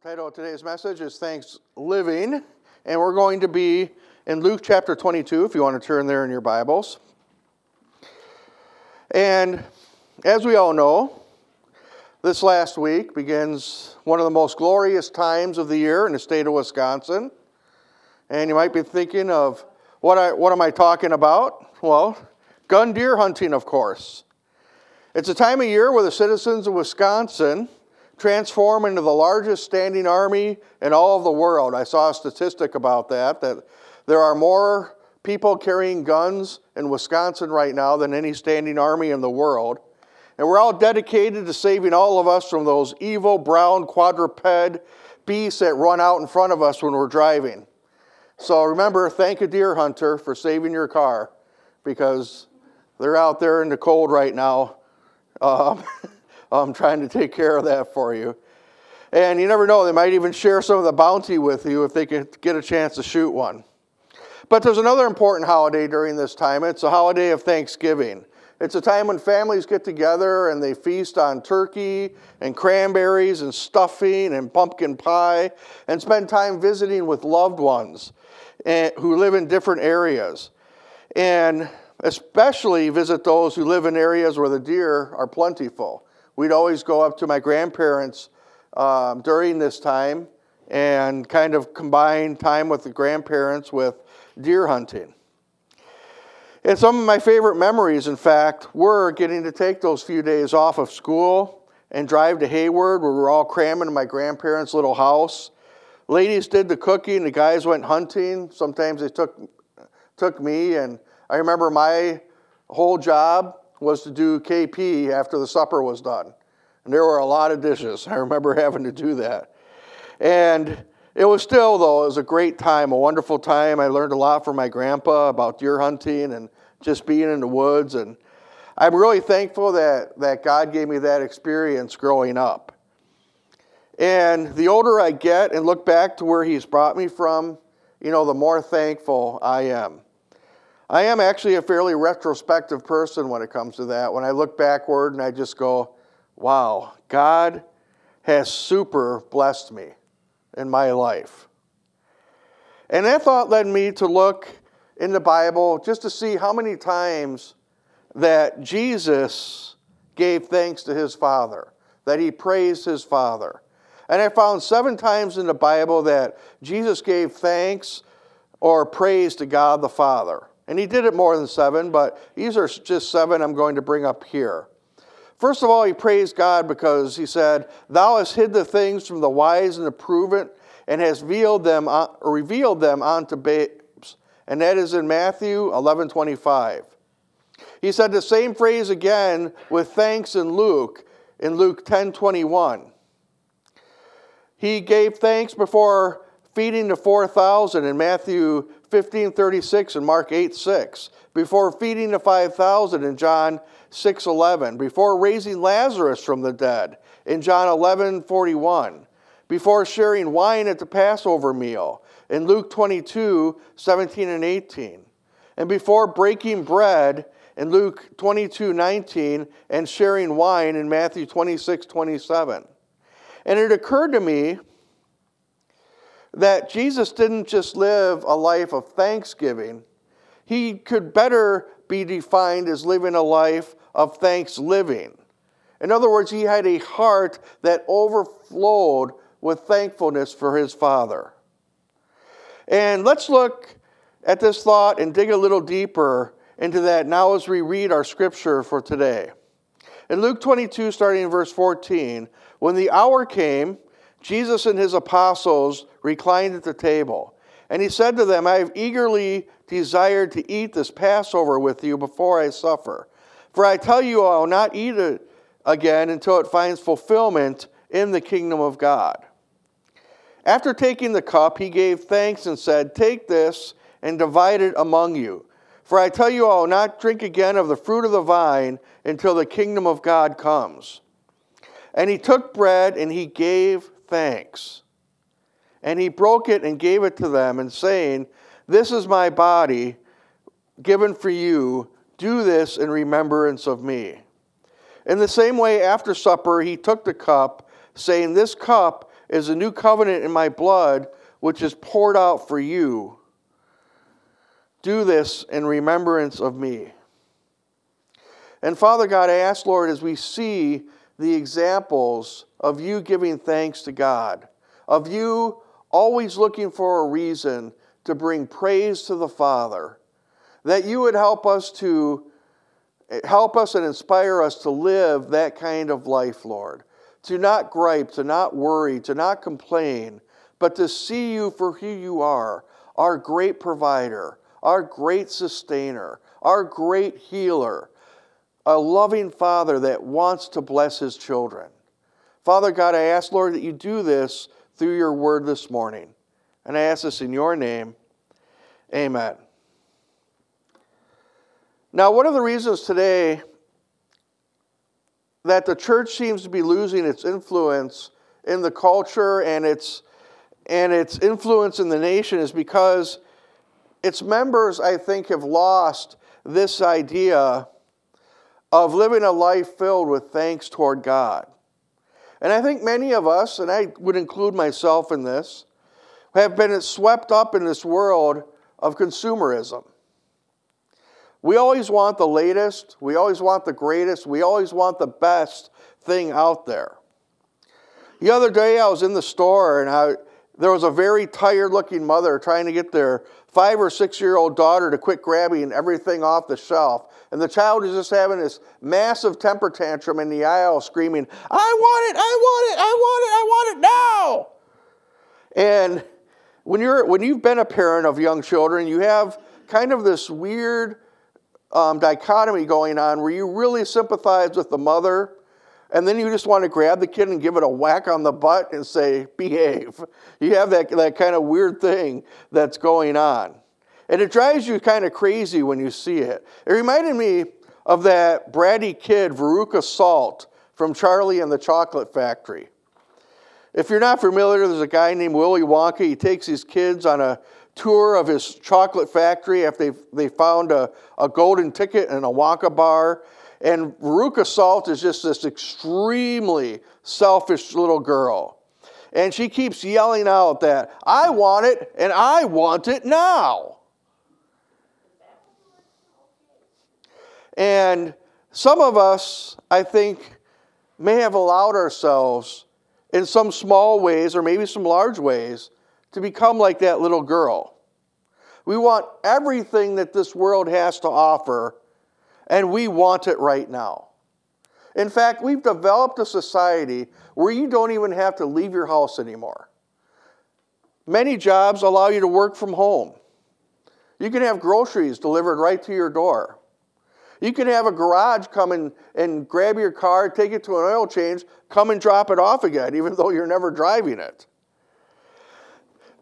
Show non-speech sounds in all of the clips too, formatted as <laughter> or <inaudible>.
Title of today's message is Thanks Living, and we're going to be in Luke chapter 22, if you want to turn there in your Bibles. And as we all know, this last week begins one of the most glorious times of the year in the state of Wisconsin. And you might be thinking of what, I, what am I talking about? Well, gun deer hunting, of course. It's a time of year where the citizens of Wisconsin transform into the largest standing army in all of the world. I saw a statistic about that, that there are more people carrying guns in Wisconsin right now than any standing army in the world. And we're all dedicated to saving all of us from those evil brown quadruped beasts that run out in front of us when we're driving. So remember, thank a deer hunter for saving your car because they're out there in the cold right now. Um, <laughs> um, trying to take care of that for you. And you never know, they might even share some of the bounty with you if they can get a chance to shoot one. But there's another important holiday during this time. It's a holiday of Thanksgiving. It's a time when families get together and they feast on turkey and cranberries and stuffing and pumpkin pie and spend time visiting with loved ones eh, who live in different areas. And especially visit those who live in areas where the deer are plentiful we'd always go up to my grandparents um, during this time and kind of combine time with the grandparents with deer hunting. And some of my favorite memories, in fact, were getting to take those few days off of school and drive to Hayward, where we were all cramming in my grandparents' little house. Ladies did the cooking, the guys went hunting. Sometimes they took, took me, and I remember my whole job was to do KP after the supper was done. And there were a lot of dishes. <laughs> I remember having to do that. And it was still, though, it was a great time, a wonderful time. I learned a lot from my grandpa about deer hunting and just being in the woods. And I'm really thankful that, that God gave me that experience growing up. And the older I get and look back to where He's brought me from, you know, the more thankful I am. I am actually a fairly retrospective person when it comes to that. When I look backward and I just go, wow, God has super blessed me in my life. And that thought led me to look in the Bible just to see how many times that Jesus gave thanks to his Father, that he praised his Father. And I found seven times in the Bible that Jesus gave thanks or praise to God the Father. And he did it more than seven, but these are just seven I'm going to bring up here. First of all, he praised God because he said, Thou hast hid the things from the wise and the prudent and hast revealed them, revealed them unto babes. And that is in Matthew 11 25. He said the same phrase again with thanks in Luke, in Luke 10 21. He gave thanks before feeding the 4,000 in Matthew 15 36 and Mark 8 6, before feeding the 5,000 in John 6 11, before raising Lazarus from the dead in John 11 41, before sharing wine at the Passover meal in Luke 22 17 and 18, and before breaking bread in Luke 22 19 and sharing wine in Matthew 26 27. And it occurred to me that Jesus didn't just live a life of thanksgiving, he could better be defined as living a life of thanks living. In other words, he had a heart that overflowed with thankfulness for his Father. And let's look at this thought and dig a little deeper into that now as we read our scripture for today. In Luke 22, starting in verse 14, when the hour came, Jesus and his apostles reclined at the table. And he said to them, I have eagerly desired to eat this Passover with you before I suffer. For I tell you, I will not eat it again until it finds fulfillment in the kingdom of God. After taking the cup, he gave thanks and said, Take this and divide it among you. For I tell you, I will not drink again of the fruit of the vine until the kingdom of God comes. And he took bread and he gave thanks. And he broke it and gave it to them, and saying, This is my body given for you. Do this in remembrance of me. In the same way, after supper, he took the cup, saying, This cup is a new covenant in my blood, which is poured out for you. Do this in remembrance of me. And Father God, I ask, Lord, as we see the examples of you giving thanks to God, of you always looking for a reason to bring praise to the Father, that you would help us to help us and inspire us to live that kind of life, Lord. To not gripe, to not worry, to not complain, but to see you for who you are, our great provider, our great sustainer, our great healer, a loving Father that wants to bless his children. Father God, I ask, Lord, that you do this through your word this morning. And I ask this in your name. Amen. Now, one of the reasons today that the church seems to be losing its influence in the culture and its, and its influence in the nation is because its members, I think, have lost this idea of living a life filled with thanks toward God. And I think many of us, and I would include myself in this, have been swept up in this world of consumerism. We always want the latest, we always want the greatest, we always want the best thing out there. The other day I was in the store and I, there was a very tired looking mother trying to get their five or six year old daughter to quit grabbing everything off the shelf. And the child is just having this massive temper tantrum in the aisle, screaming, I want it, I want it, I want it, I want it now. And when, you're, when you've been a parent of young children, you have kind of this weird um, dichotomy going on where you really sympathize with the mother and then you just want to grab the kid and give it a whack on the butt and say, behave. You have that, that kind of weird thing that's going on. And it drives you kind of crazy when you see it. It reminded me of that bratty kid, Veruca Salt, from Charlie and the Chocolate Factory. If you're not familiar, there's a guy named Willy Wonka. He takes his kids on a tour of his chocolate factory after they, found a, a golden ticket in a Wonka bar. And Veruca Salt is just this extremely selfish little girl. And she keeps yelling out that, I want it and I want it now. And some of us, I think, may have allowed ourselves in some small ways or maybe some large ways to become like that little girl. We want everything that this world has to offer, and we want it right now. In fact, we've developed a society where you don't even have to leave your house anymore. Many jobs allow you to work from home. You can have groceries delivered right to your door. You can have a garage come and, and grab your car, take it to an oil change, come and drop it off again, even though you're never driving it.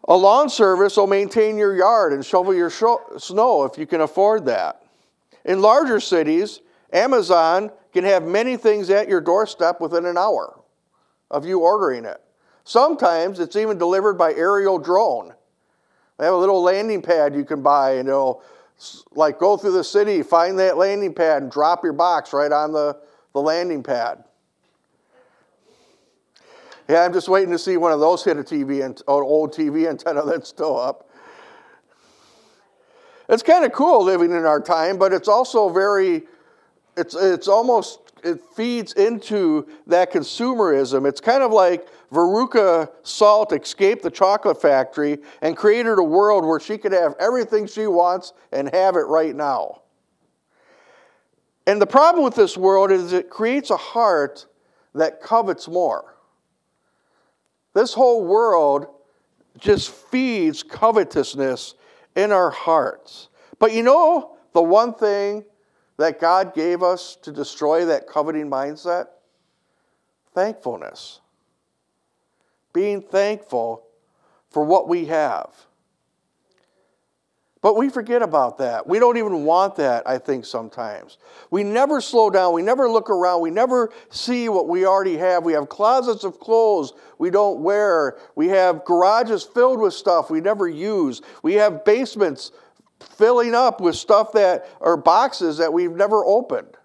A lawn service will maintain your yard and shovel your snow if you can afford that. In larger cities, Amazon can have many things at your doorstep within an hour of you ordering it. Sometimes it's even delivered by aerial drone. They have a little landing pad you can buy and it'll like go through the city, find that landing pad and drop your box right on the, the landing pad. Yeah, I'm just waiting to see one of those hit a TV and old TV antenna that's still up. It's kind of cool living in our time, but it's also very, it's it's almost it feeds into that consumerism. It's kind of like Veruca Salt escaped the chocolate factory and created a world where she could have everything she wants and have it right now. And the problem with this world is it creates a heart that covets more. This whole world just feeds covetousness in our hearts. But you know the one thing that God gave us to destroy that coveting mindset? Thankfulness. Being thankful for what we have. But we forget about that. We don't even want that, I think, sometimes. We never slow down. We never look around. We never see what we already have. We have closets of clothes we don't wear. We have garages filled with stuff we never use. We have basements filling up with stuff that are boxes that we've never opened.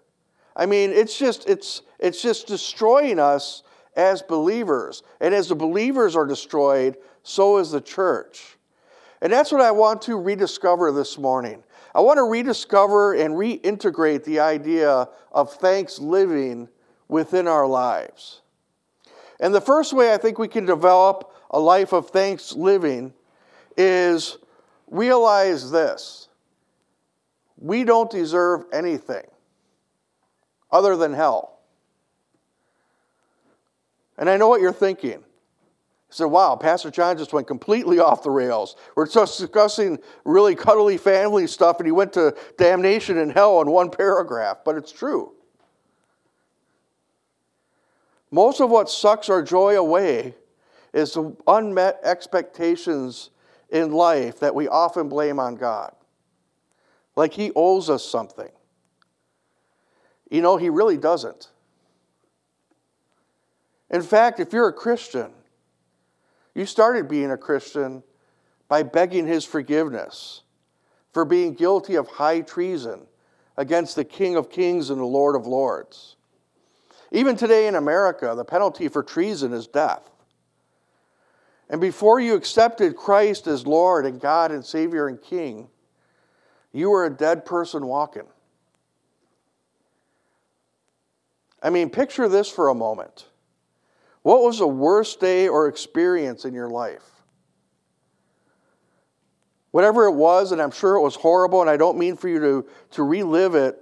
I mean, it's just it's it's just destroying us as believers. And as the believers are destroyed, so is the church. And that's what I want to rediscover this morning. I want to rediscover and reintegrate the idea of thanks living within our lives. And the first way I think we can develop a life of thanks living is realize this we don't deserve anything other than hell. And I know what you're thinking. You said, wow, Pastor John just went completely off the rails. We're just discussing really cuddly family stuff, and he went to damnation and hell in one paragraph, but it's true. Most of what sucks our joy away is the unmet expectations in life that we often blame on God. Like he owes us something. You know, he really doesn't. In fact, if you're a Christian, you started being a Christian by begging his forgiveness for being guilty of high treason against the King of Kings and the Lord of Lords. Even today in America, the penalty for treason is death. And before you accepted Christ as Lord and God and Savior and King, you were a dead person walking. I mean, picture this for a moment. What was the worst day or experience in your life? Whatever it was, and I'm sure it was horrible, and I don't mean for you to, to relive it.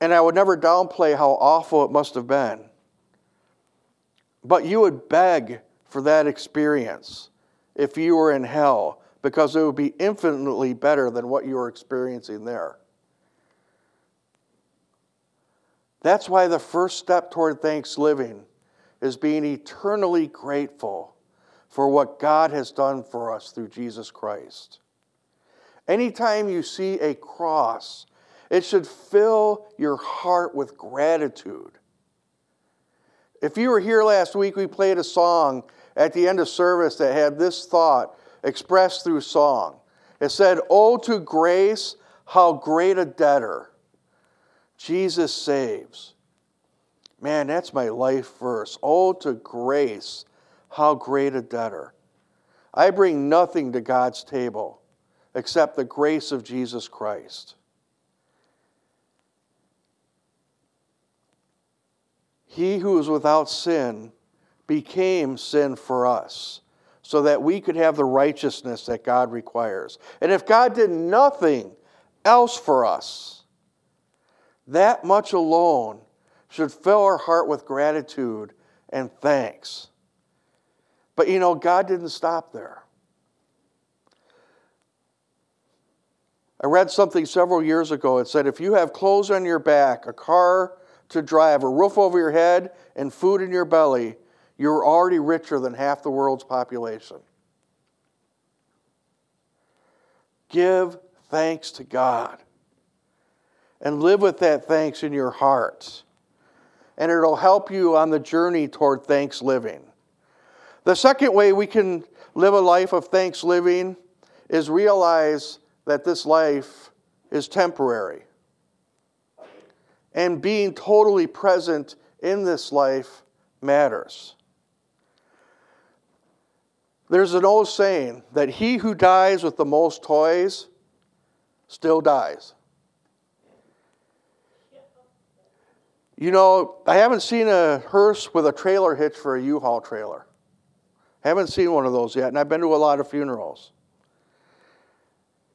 And I would never downplay how awful it must have been. But you would beg for that experience if you were in hell because it would be infinitely better than what you were experiencing there. That's why the first step toward thanks living is being eternally grateful for what God has done for us through Jesus Christ. Anytime you see a cross, it should fill your heart with gratitude. If you were here last week, we played a song at the end of service that had this thought expressed through song. It said, Oh, to grace, how great a debtor Jesus saves. Man, that's my life verse. Oh, to grace, how great a debtor. I bring nothing to God's table except the grace of Jesus Christ. He who is without sin became sin for us so that we could have the righteousness that God requires. And if God did nothing else for us, that much alone should fill our heart with gratitude and thanks. But you know, God didn't stop there. I read something several years ago. It said if you have clothes on your back, a car to drive, a roof over your head, and food in your belly, you're already richer than half the world's population. Give thanks to God and live with that thanks in your heart. And it'll help you on the journey toward thanks living. The second way we can live a life of thanks living is realize that this life is temporary. And being totally present in this life matters. There's an old saying that he who dies with the most toys still dies. You know, I haven't seen a hearse with a trailer hitch for a U-Haul trailer. Haven't seen one of those yet, and I've been to a lot of funerals.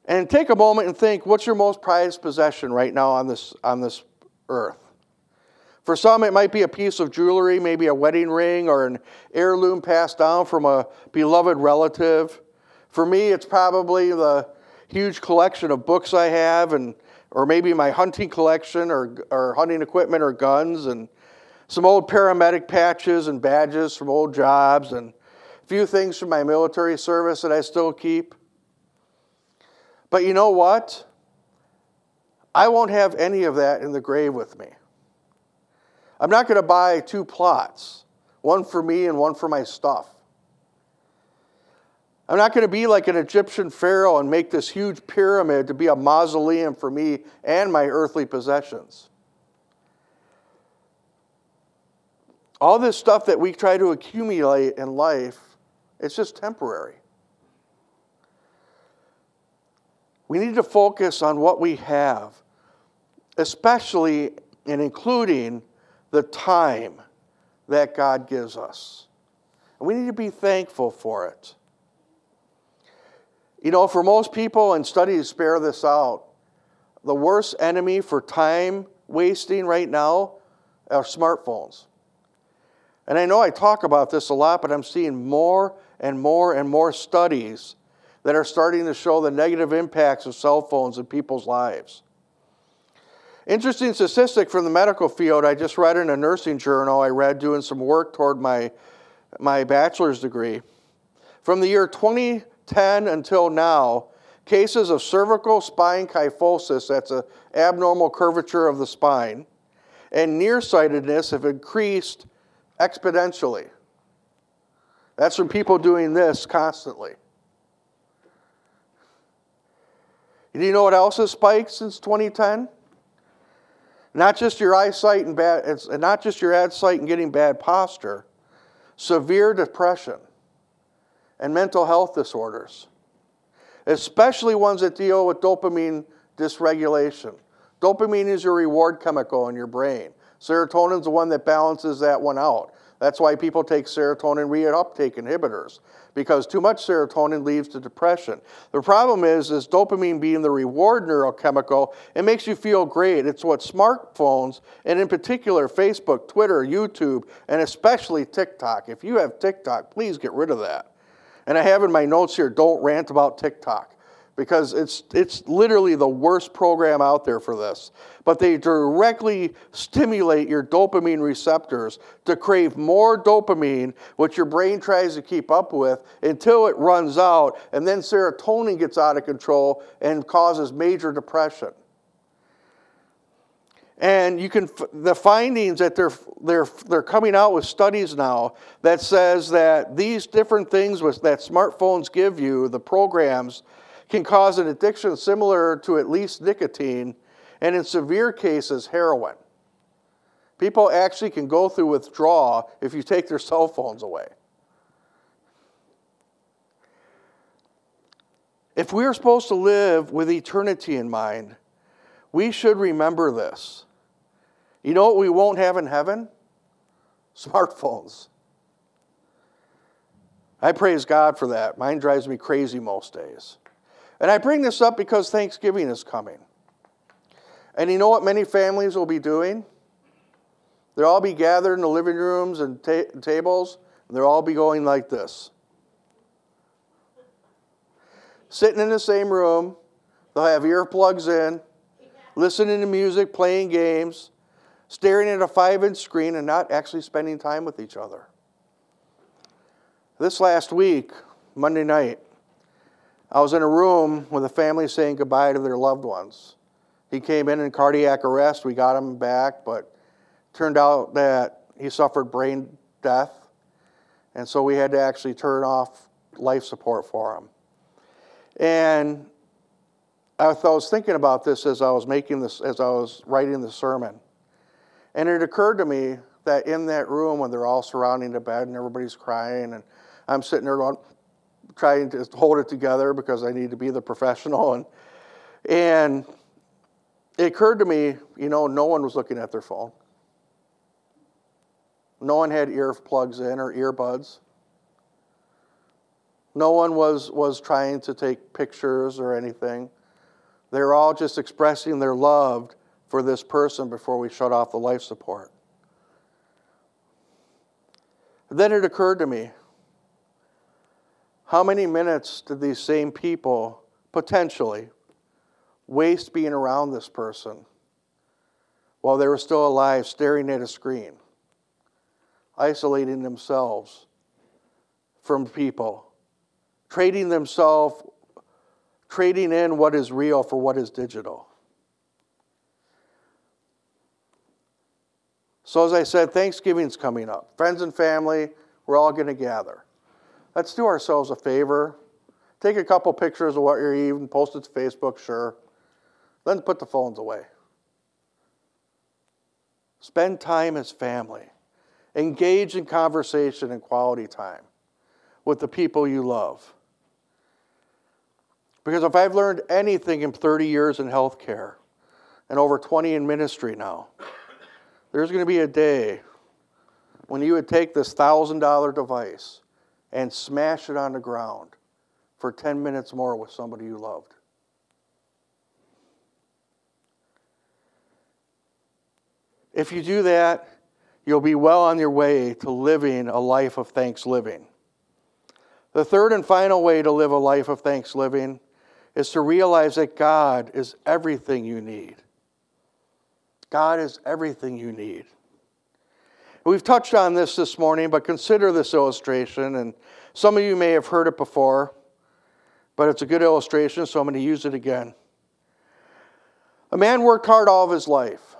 And take a moment and think, what's your most prized possession right now on this, on this earth? For some, it might be a piece of jewelry, maybe a wedding ring or an heirloom passed down from a beloved relative. For me, it's probably the huge collection of books I have and or maybe my hunting collection or, or hunting equipment or guns and some old paramedic patches and badges from old jobs and a few things from my military service that I still keep. But you know what? I won't have any of that in the grave with me. I'm not going to buy two plots, one for me and one for my stuff. I'm not going to be like an Egyptian pharaoh and make this huge pyramid to be a mausoleum for me and my earthly possessions. all this stuff that we try to accumulate in life, it's just temporary. We need to focus on what we have, especially and including the time that God gives us. And we need to be thankful for it. You know, for most people, and studies bear this out, the worst enemy for time wasting right now are smartphones. And I know I talk about this a lot, but I'm seeing more and more and more studies that are starting to show the negative impacts of cell phones in people's lives. Interesting statistic from the medical field I just read in a nursing journal I read doing some work toward my, my bachelor's degree. From the year 2010 until now, cases of cervical spine kyphosis, that's an abnormal curvature of the spine, and nearsightedness have increased exponentially. That's from people doing this constantly. Do you know what else has spiked since 2010? Not just your eyesight and bad, it's not just your eyesight and getting bad posture, severe depression and mental health disorders, especially ones that deal with dopamine dysregulation. Dopamine is your reward chemical in your brain. Serotonin is the one that balances that one out. That's why people take serotonin reuptake inhibitors because too much serotonin leads to depression. The problem is, is dopamine being the reward neurochemical, it makes you feel great. It's what smartphones, and in particular Facebook, Twitter, YouTube, and especially TikTok. If you have TikTok, please get rid of that. And I have in my notes here, don't rant about TikTok because it's, it's literally the worst program out there for this. But they directly stimulate your dopamine receptors to crave more dopamine, which your brain tries to keep up with until it runs out, and then serotonin gets out of control and causes major depression. And you can the findings that they're they're they're coming out with studies now that says that these different things with, that smartphones give you, the programs can cause an addiction similar to at least nicotine, and in severe cases, heroin. People actually can go through withdrawal if you take their <laughs> cell phones away. If we are supposed to live with eternity in mind, we should remember this. You know what we won't have in heaven? Smartphones. I praise God for that. Mine drives me crazy most days. And I bring this up because Thanksgiving is coming. And you know what many families will be doing? They'll all be gathered in the living rooms and ta- tables, and they'll all be going like this. Sitting in the same room, they'll have earplugs in, listening to music, playing games, staring at a five inch screen, and not actually spending time with each other. This last week, Monday night, I was in a room with a family saying goodbye to their loved ones. He came in in cardiac arrest. We got him back, but turned out that he suffered brain death. And so we had to actually turn off life support for him. And I was thinking about this as I was making this, as I was writing the sermon. And it occurred to me that in that room when they're all surrounding the bed and everybody's crying, and I'm sitting there going, trying to hold it together because I need to be the professional. <laughs> And, and it occurred to me, you know, no one was looking at their phone. No one had earplugs in or earbuds. No one was, was trying to take pictures or anything. They were all just expressing their love for this person before we shut off the life support. Then it occurred to me how many minutes did these same people potentially waste being around this person while they were still alive, staring at a screen, isolating themselves from people, trading themselves, trading in what is real for what is digital? So, as I said, Thanksgiving's coming up. Friends and family, we're all going to gather. Let's do ourselves a favor. Take a couple pictures of what you're eating, post it to Facebook, sure. Then put the phones away. Spend time as family. Engage in conversation and quality time with the people you love. Because if I've learned anything in 30 years in healthcare and over 20 in ministry now, there's going to be a day when you would take this $1,000 device and smash it on the ground for 10 minutes more with somebody you loved. If you do that, you'll be well on your way to living a life of thanks living. The third and final way to live a life of thanks living is to realize that God is everything you need. God is everything you need. We've touched on this this morning, but consider this illustration, and some of you may have heard it before, but it's a good illustration, so I'm going to use it again. A man worked hard all of his life.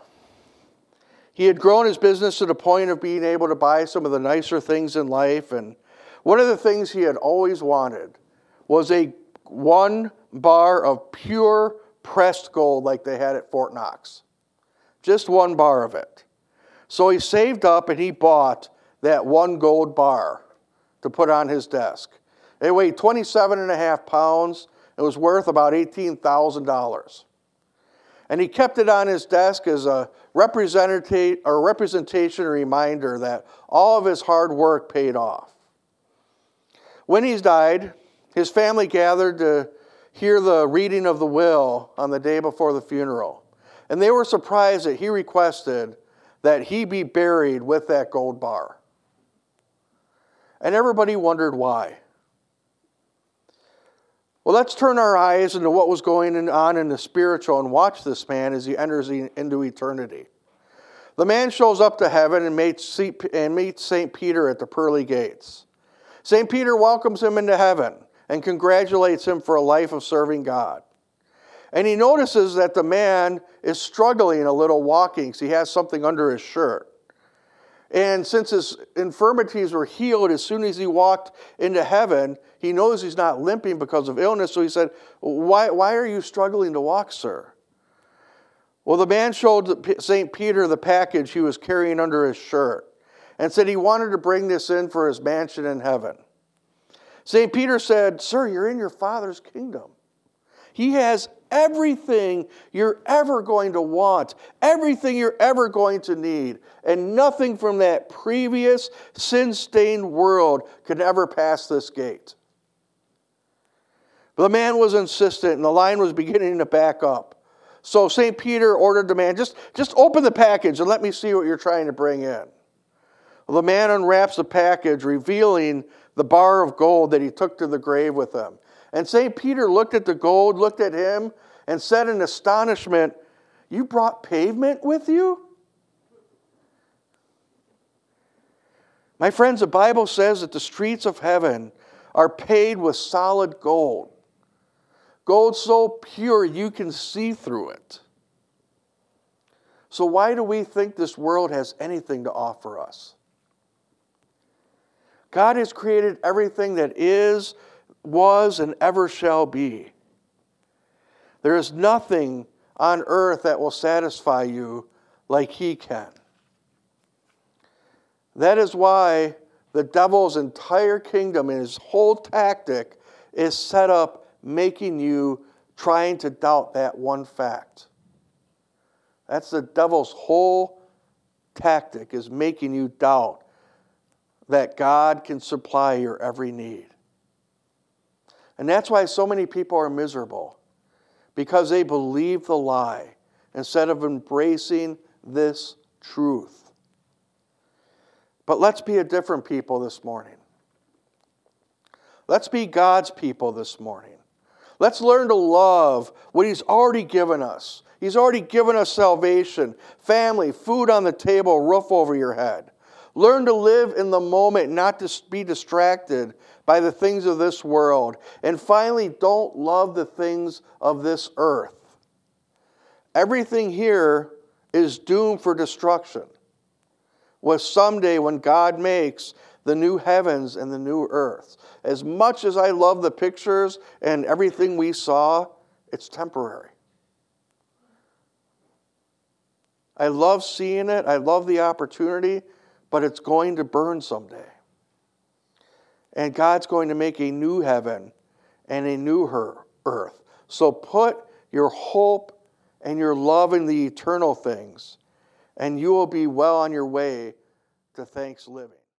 He had grown his business to the point of being able to buy some of the nicer things in life. And one of the things he had always wanted was a one bar of pure pressed gold like they had at Fort Knox. Just one bar of it. So he saved up and he bought that one gold bar to put on his desk. It weighed 27 and a half pounds. It was worth about $18,000 and he kept it on his desk as a representation or representation reminder that all of his hard work paid off. When he's died, his family gathered to hear the reading of the will on the day before the funeral. And they were surprised that he requested that he be buried with that gold bar. And everybody wondered why. Well, let's turn our eyes into what was going on in the spiritual and watch this man as he enters into eternity. The man shows up to heaven and meets St. Peter at the pearly gates. St. Peter welcomes him into heaven and congratulates him for a life of serving God. And he notices that the man is struggling a little walking because he has something under his shirt. And since his infirmities were healed as soon as he walked into heaven, he knows he's not limping because of illness. So he said, Why, why are you struggling to walk, sir? Well, the man showed St. Peter the package he was carrying under his shirt and said he wanted to bring this in for his mansion in heaven. St. Peter said, Sir, you're in your Father's kingdom. He has everything you're ever going to want, everything you're ever going to need, and nothing from that previous sin stained world could ever pass this gate. But the man was insistent, and the line was beginning to back up. So St. Peter ordered the man, just, just open the package and let me see what you're trying to bring in. Well, the man unwraps the package, revealing the bar of gold that he took to the grave with him. And St. Peter looked at the gold, looked at him, and said in astonishment, You brought pavement with you? My friends, the Bible says that the streets of heaven are paved with solid gold. Gold so pure you can see through it. So, why do we think this world has anything to offer us? God has created everything that is, was, and ever shall be. There is nothing on earth that will satisfy you like He can. That is why the devil's entire kingdom and his whole tactic is set up making you trying to doubt that one fact. That's the devil's whole tactic is making you doubt that God can supply your every need. And that's why so many people are miserable because they believe the lie instead of embracing this truth. But let's be a different people this morning. Let's be God's people this morning. Let's learn to love what He's already given us. He's already given us salvation, family, food on the table, roof over your head. Learn to live in the moment, not to be distracted by the things of this world. And finally, don't love the things of this earth. Everything here is doomed for destruction. Was someday when God makes the new heavens and the new earth. As much as I love the pictures and everything we saw, it's temporary. I love seeing it, I love the opportunity, but it's going to burn someday. And God's going to make a new heaven and a new earth. So put your hope and your love in the eternal things, and you will be well on your way to thanks living.